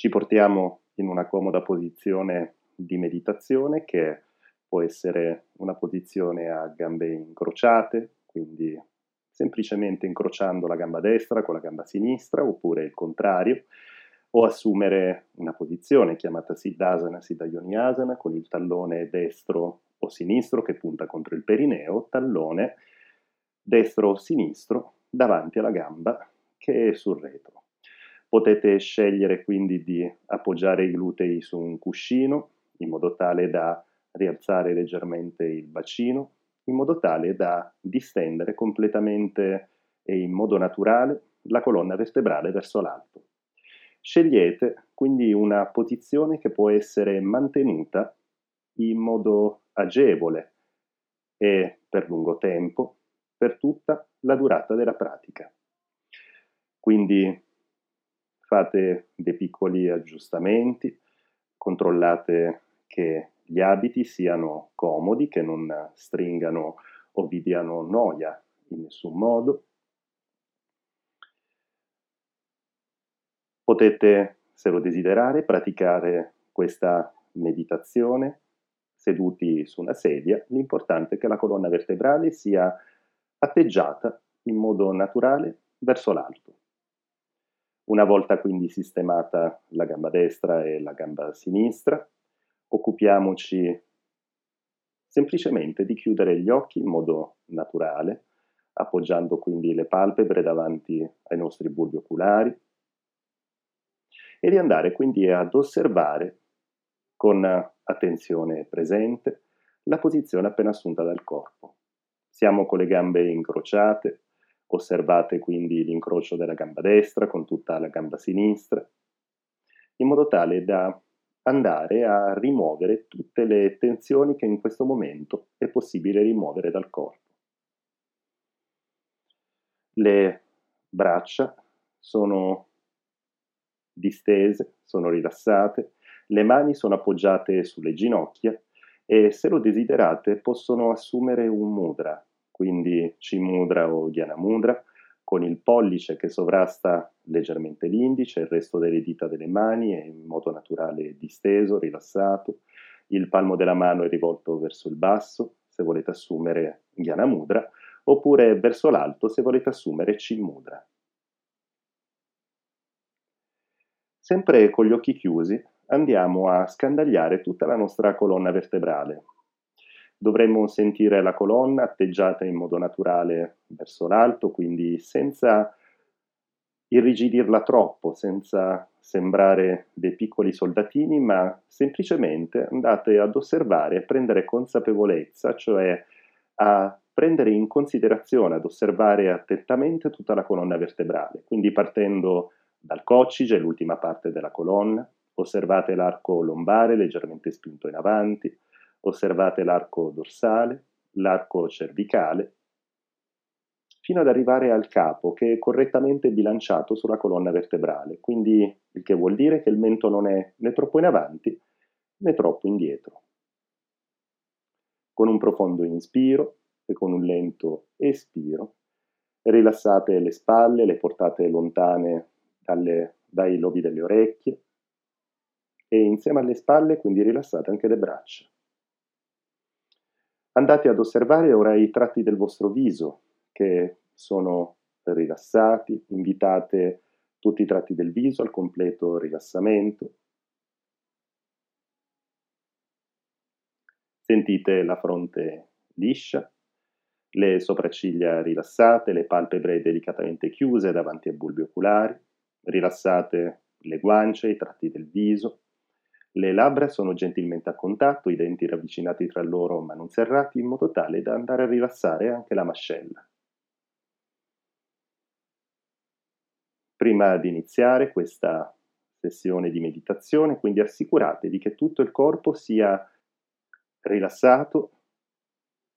Ci portiamo in una comoda posizione di meditazione che può essere una posizione a gambe incrociate, quindi semplicemente incrociando la gamba destra con la gamba sinistra, oppure il contrario, o assumere una posizione chiamata Siddhasana, Siddhayoniasana, con il tallone destro o sinistro che punta contro il perineo, tallone destro o sinistro davanti alla gamba che è sul retro. Potete scegliere quindi di appoggiare i glutei su un cuscino in modo tale da rialzare leggermente il bacino, in modo tale da distendere completamente e in modo naturale la colonna vertebrale verso l'alto. Scegliete quindi una posizione che può essere mantenuta in modo agevole e per lungo tempo per tutta la durata della pratica. Quindi fate dei piccoli aggiustamenti, controllate che gli abiti siano comodi, che non stringano o vi diano noia in nessun modo. Potete, se lo desiderare, praticare questa meditazione seduti su una sedia. L'importante è che la colonna vertebrale sia atteggiata in modo naturale verso l'alto. Una volta quindi sistemata la gamba destra e la gamba sinistra, occupiamoci semplicemente di chiudere gli occhi in modo naturale, appoggiando quindi le palpebre davanti ai nostri bulbi oculari e di andare quindi ad osservare con attenzione presente la posizione appena assunta dal corpo. Siamo con le gambe incrociate, Osservate quindi l'incrocio della gamba destra con tutta la gamba sinistra, in modo tale da andare a rimuovere tutte le tensioni che in questo momento è possibile rimuovere dal corpo. Le braccia sono distese, sono rilassate, le mani sono appoggiate sulle ginocchia e se lo desiderate possono assumere un mudra, quindi Cimudra o Dhyana Mudra, con il pollice che sovrasta leggermente l'indice, il resto delle dita delle mani è in modo naturale disteso, rilassato, il palmo della mano è rivolto verso il basso, se volete assumere Dhyana Mudra, oppure verso l'alto se volete assumere Cimudra. Sempre con gli occhi chiusi andiamo a scandagliare tutta la nostra colonna vertebrale, dovremmo sentire la colonna atteggiata in modo naturale verso l'alto, quindi senza irrigidirla troppo, senza sembrare dei piccoli soldatini, ma semplicemente andate ad osservare e prendere consapevolezza, cioè a prendere in considerazione, ad osservare attentamente tutta la colonna vertebrale, quindi partendo dal coccige, l'ultima parte della colonna, osservate l'arco lombare leggermente spinto in avanti, Osservate l'arco dorsale, l'arco cervicale, fino ad arrivare al capo che è correttamente bilanciato sulla colonna vertebrale, quindi il che vuol dire che il mento non è né troppo in avanti né troppo indietro. Con un profondo inspiro e con un lento espiro, rilassate le spalle, le portate lontane dalle, dai lobi delle orecchie e insieme alle spalle quindi rilassate anche le braccia. Andate ad osservare ora i tratti del vostro viso che sono rilassati, invitate tutti i tratti del viso al completo rilassamento. Sentite la fronte liscia, le sopracciglia rilassate, le palpebre delicatamente chiuse davanti ai bulbi oculari, rilassate le guance, i tratti del viso, le labbra sono gentilmente a contatto, i denti ravvicinati tra loro ma non serrati, in modo tale da andare a rilassare anche la mascella. Prima di iniziare questa sessione di meditazione, quindi assicuratevi che tutto il corpo sia rilassato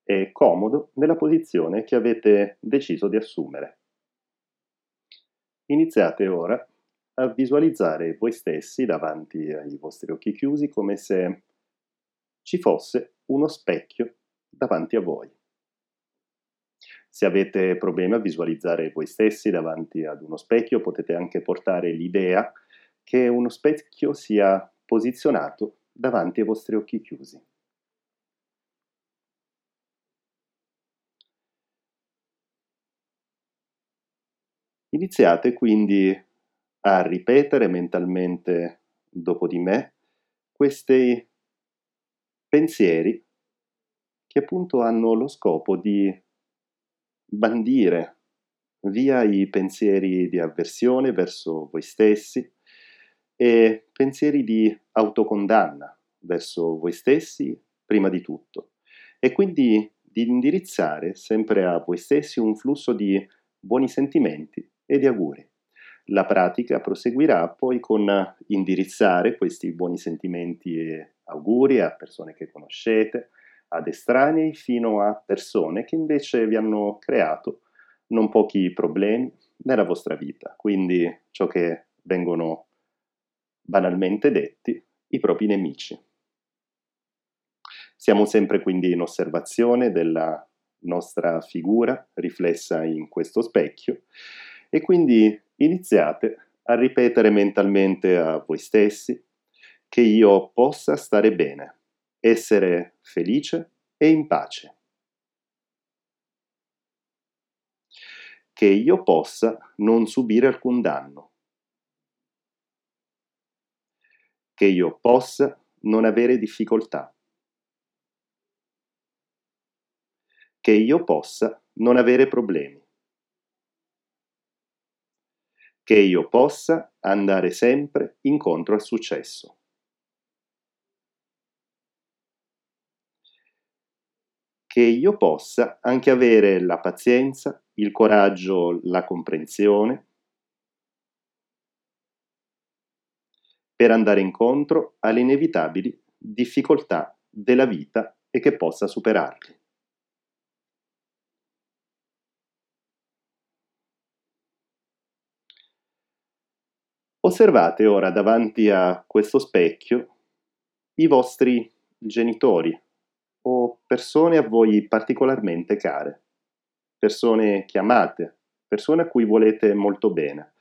e comodo nella posizione che avete deciso di assumere. Iniziate ora a visualizzare voi stessi davanti ai vostri occhi chiusi come se ci fosse uno specchio davanti a voi. Se avete problemi a visualizzare voi stessi davanti ad uno specchio, potete anche portare l'idea che uno specchio sia posizionato davanti ai vostri occhi chiusi. Iniziate quindi a ripetere mentalmente dopo di me questi pensieri che appunto hanno lo scopo di bandire via i pensieri di avversione verso voi stessi e pensieri di autocondanna verso voi stessi prima di tutto e quindi di indirizzare sempre a voi stessi un flusso di buoni sentimenti e di auguri. La pratica proseguirà poi con indirizzare questi buoni sentimenti e auguri a persone che conoscete, ad estranei, fino a persone che invece vi hanno creato non pochi problemi nella vostra vita. Quindi ciò che vengono banalmente detti i propri nemici. Siamo sempre quindi in osservazione della nostra figura riflessa in questo specchio e quindi iniziate a ripetere mentalmente a voi stessi che io possa stare bene, essere felice e in pace. Che io possa non subire alcun danno. Che io possa non avere difficoltà. Che io possa non avere problemi che io possa andare sempre incontro al successo. Che io possa anche avere la pazienza, il coraggio, la comprensione per andare incontro alle inevitabili difficoltà della vita e che possa superarli. Osservate ora davanti a questo specchio i vostri genitori o persone a voi particolarmente care, persone che amate, persone a cui volete molto bene.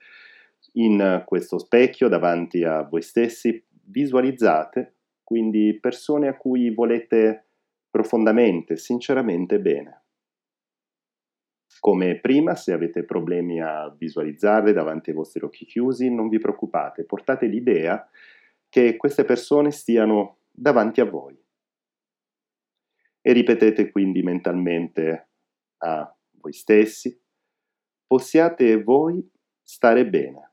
In questo specchio davanti a voi stessi visualizzate quindi persone a cui volete profondamente, sinceramente bene. Come prima, se avete problemi a visualizzarle davanti ai vostri occhi chiusi, non vi preoccupate, portate l'idea che queste persone stiano davanti a voi. E ripetete quindi mentalmente a voi stessi, possiate voi stare bene,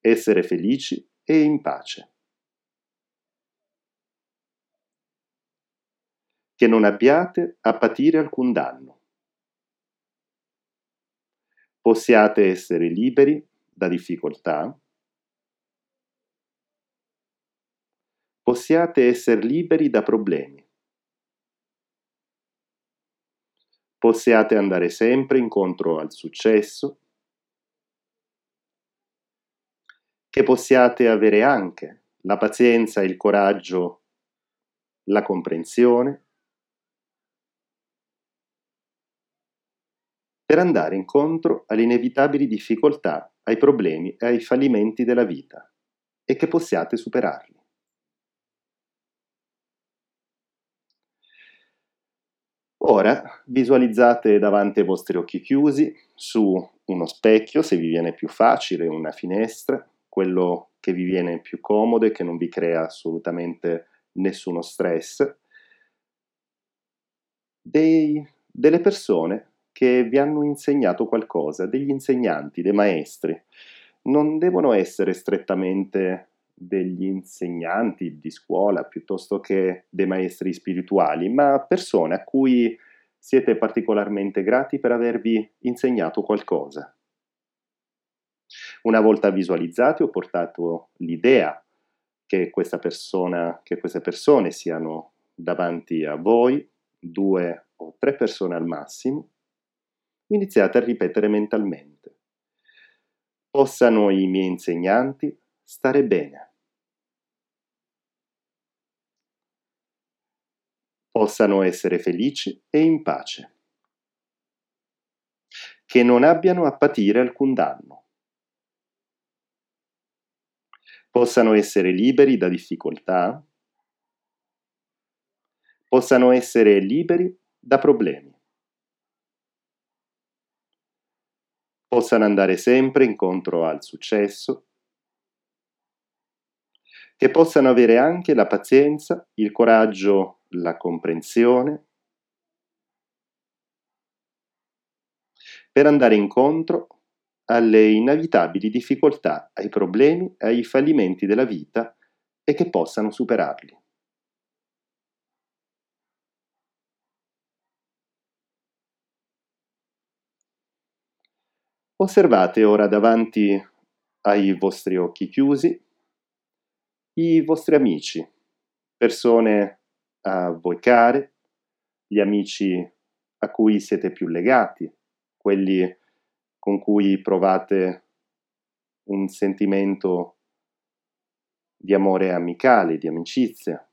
essere felici e in pace. Che non abbiate a patire alcun danno possiate essere liberi da difficoltà, possiate essere liberi da problemi, possiate andare sempre incontro al successo, che possiate avere anche la pazienza, il coraggio, la comprensione per andare incontro alle inevitabili difficoltà, ai problemi e ai fallimenti della vita e che possiate superarli. Ora visualizzate davanti ai vostri occhi chiusi su uno specchio, se vi viene più facile, una finestra, quello che vi viene più comodo e che non vi crea assolutamente nessuno stress, dei, delle persone che vi hanno insegnato qualcosa, degli insegnanti, dei maestri. Non devono essere strettamente degli insegnanti di scuola piuttosto che dei maestri spirituali, ma persone a cui siete particolarmente grati per avervi insegnato qualcosa. Una volta visualizzati ho portato l'idea che persona, che queste persone siano davanti a voi, due o tre persone al massimo, iniziate a ripetere mentalmente. Possano i miei insegnanti stare bene. Possano essere felici e in pace. Che non abbiano a patire alcun danno. possano essere liberi da difficoltà, possano essere liberi da problemi, possano andare sempre incontro al successo, che possano avere anche la pazienza, il coraggio, la comprensione per andare incontro alle inevitabili difficoltà, ai problemi, ai fallimenti della vita e che possano superarli. Osservate ora davanti ai vostri occhi chiusi i vostri amici, persone a voi care, gli amici a cui siete più legati, quelli con cui provate un sentimento di amore amicale, di amicizia.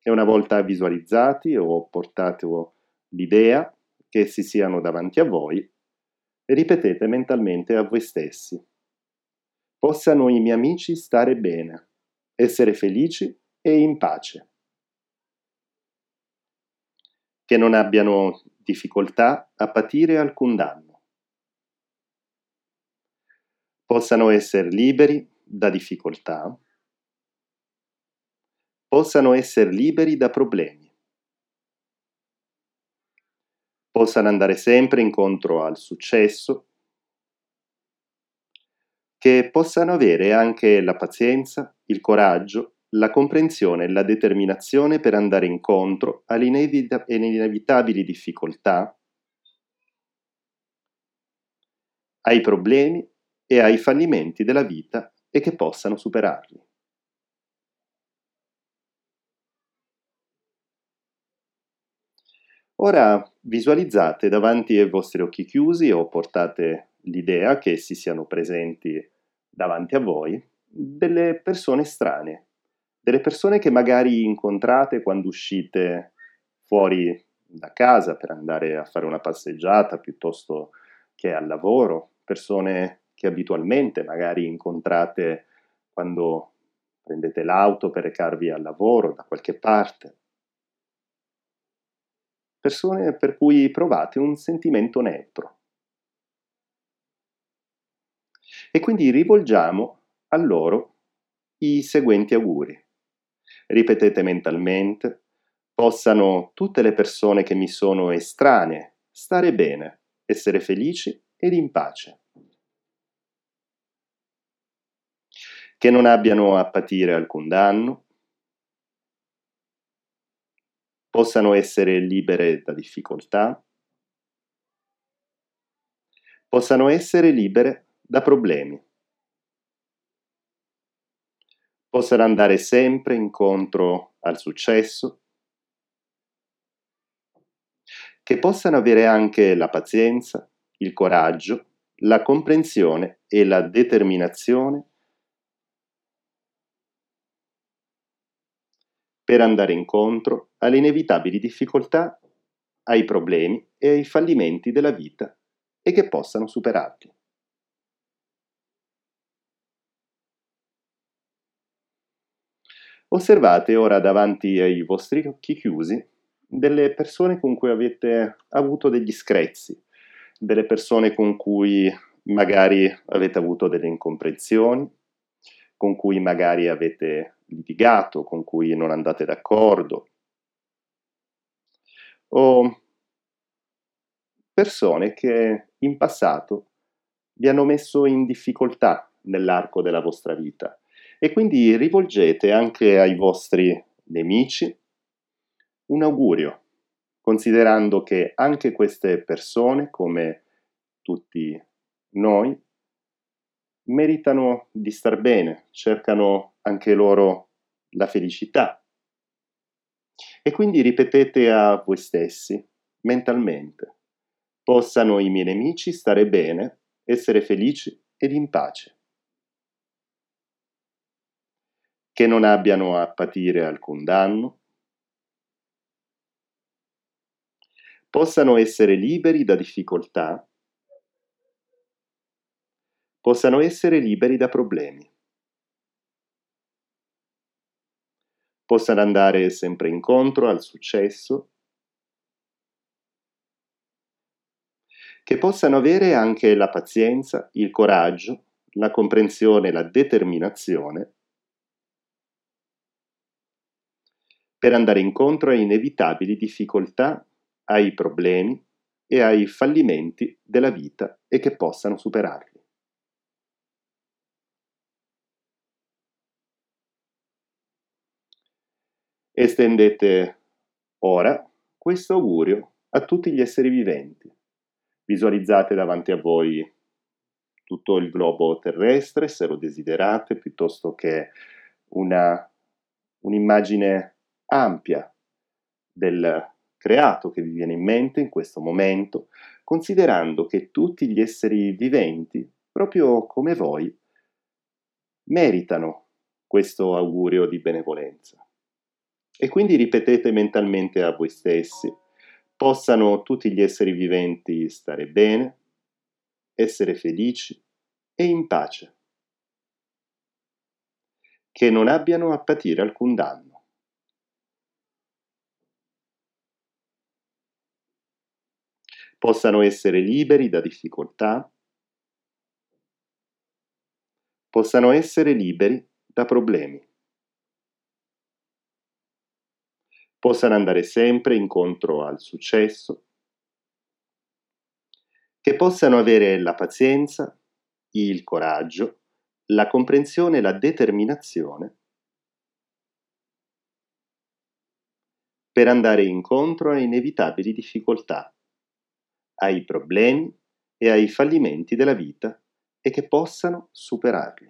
E una volta visualizzati o portate l'idea che essi siano davanti a voi, ripetete mentalmente a voi stessi. Possano i miei amici stare bene, essere felici e in pace. Che non abbiano difficoltà a patire alcun danno. Possano essere liberi da difficoltà. Possano essere liberi da problemi. Possano andare sempre incontro al successo. Che possano avere anche la pazienza, il coraggio la comprensione e la determinazione per andare incontro alle inevitabili difficoltà, ai problemi e ai fallimenti della vita e che possano superarli. Ora visualizzate davanti ai vostri occhi chiusi o portate l'idea che essi siano presenti davanti a voi delle persone strane delle persone che magari incontrate quando uscite fuori da casa per andare a fare una passeggiata piuttosto che al lavoro, persone che abitualmente magari incontrate quando prendete l'auto per recarvi al lavoro da qualche parte. Persone per cui provate un sentimento neutro. E quindi rivolgiamo a loro i seguenti auguri ripetete mentalmente, possano tutte le persone che mi sono estranee stare bene, essere felici ed in pace. Che non abbiano a patire alcun danno, possano essere libere da difficoltà, possano essere libere da problemi. possano andare sempre incontro al successo, che possano avere anche la pazienza, il coraggio, la comprensione e la determinazione per andare incontro alle inevitabili difficoltà, ai problemi e ai fallimenti della vita e che possano superarli. Osservate ora davanti ai vostri occhi chiusi delle persone con cui avete avuto degli screzi, delle persone con cui magari avete avuto delle incomprensioni, con cui magari avete litigato, con cui non andate d'accordo, o persone che in passato vi hanno messo in difficoltà nell'arco della vostra vita e quindi rivolgete anche ai vostri nemici un augurio, considerando che anche queste persone, come tutti noi, meritano di star bene, cercano anche loro la felicità. E quindi ripetete a voi stessi, mentalmente, possano i miei nemici stare bene, essere felici ed in pace. che non abbiano a patire alcun danno, possano essere liberi da difficoltà, possano essere liberi da problemi, possano andare sempre incontro al successo, che possano avere anche la pazienza, il coraggio, la comprensione, la determinazione per andare incontro a inevitabili difficoltà, ai problemi e ai fallimenti della vita e che possano superarli. Estendete ora questo augurio a tutti gli esseri viventi. Visualizzate davanti a voi tutto il globo terrestre, se lo desiderate, piuttosto che una, un'immagine ampia del creato che vi viene in mente in questo momento, considerando che tutti gli esseri viventi, proprio come voi, meritano questo augurio di benevolenza. E quindi ripetete mentalmente a voi stessi, possano tutti gli esseri viventi stare bene, essere felici e in pace, che non abbiano a patire alcun danno. Possano essere liberi da difficoltà, possano essere liberi da problemi. Possano andare sempre incontro al successo, che possano avere la pazienza, il coraggio, la comprensione e la determinazione per andare incontro a inevitabili difficoltà, ai problemi e ai fallimenti della vita e che possano superarli.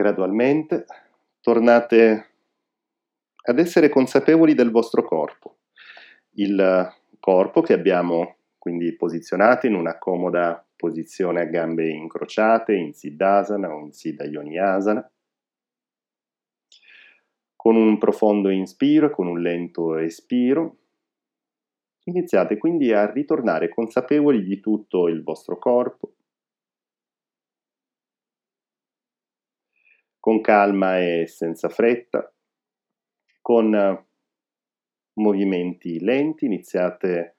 Gradualmente tornate ad essere consapevoli del vostro corpo, il corpo che abbiamo quindi posizionato in una comoda posizione a gambe incrociate in Siddhasana o in Siddha Yoniasana, con un profondo inspiro e con un lento espiro. Iniziate quindi a ritornare consapevoli di tutto il vostro corpo, con calma e senza fretta, con movimenti lenti, iniziate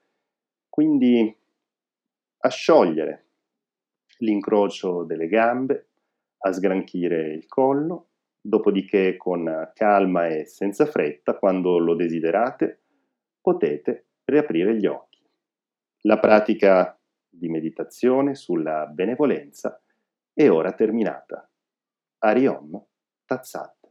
quindi a sciogliere l'incrocio delle gambe, a sgranchire il collo, dopodiché con calma e senza fretta, quando lo desiderate, potete riaprire gli occhi. La pratica di meditazione sulla benevolenza è ora terminata. Ariom Tazzat.